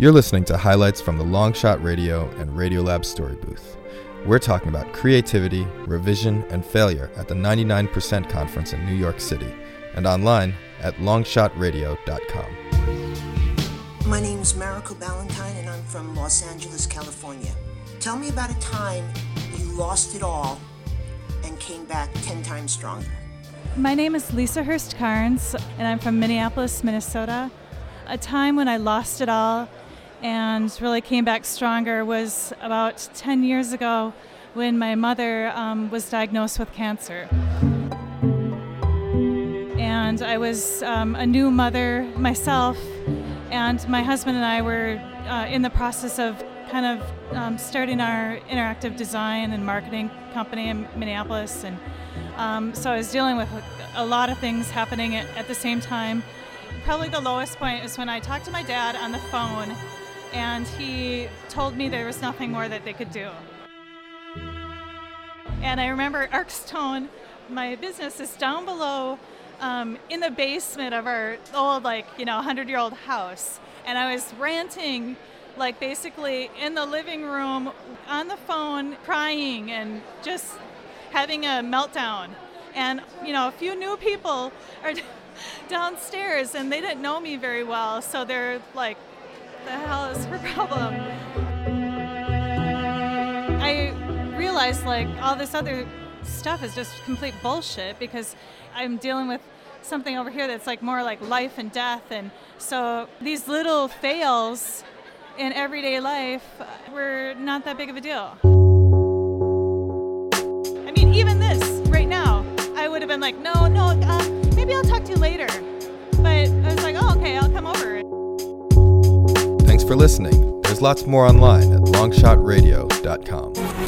You're listening to highlights from the Longshot Radio and Radiolab Story Booth. We're talking about creativity, revision, and failure at the 99% Conference in New York City and online at longshotradio.com. My name is Mariko Ballantyne, and I'm from Los Angeles, California. Tell me about a time you lost it all and came back 10 times stronger. My name is Lisa Hirst-Carnes, and I'm from Minneapolis, Minnesota. A time when I lost it all and really came back stronger was about 10 years ago when my mother um, was diagnosed with cancer. And I was um, a new mother myself, and my husband and I were uh, in the process of kind of um, starting our interactive design and marketing company in Minneapolis. And um, so I was dealing with a lot of things happening at, at the same time. Probably the lowest point is when I talked to my dad on the phone and he told me there was nothing more that they could do. And I remember Arkstone, my business is down below um, in the basement of our old, like, you know, 100 year old house. And I was ranting, like, basically in the living room on the phone, crying and just having a meltdown. And, you know, a few new people are downstairs and they didn't know me very well. So they're like, the hell is her problem? I realized like all this other stuff is just complete bullshit because I'm dealing with something over here that's like more like life and death and so these little fails in everyday life were not that big of a deal. I mean, even this right now, I would have been like, no, no, uh, maybe I'll talk to you later. But I was like, oh, okay, I'll come over. For listening. There's lots more online at longshotradio.com.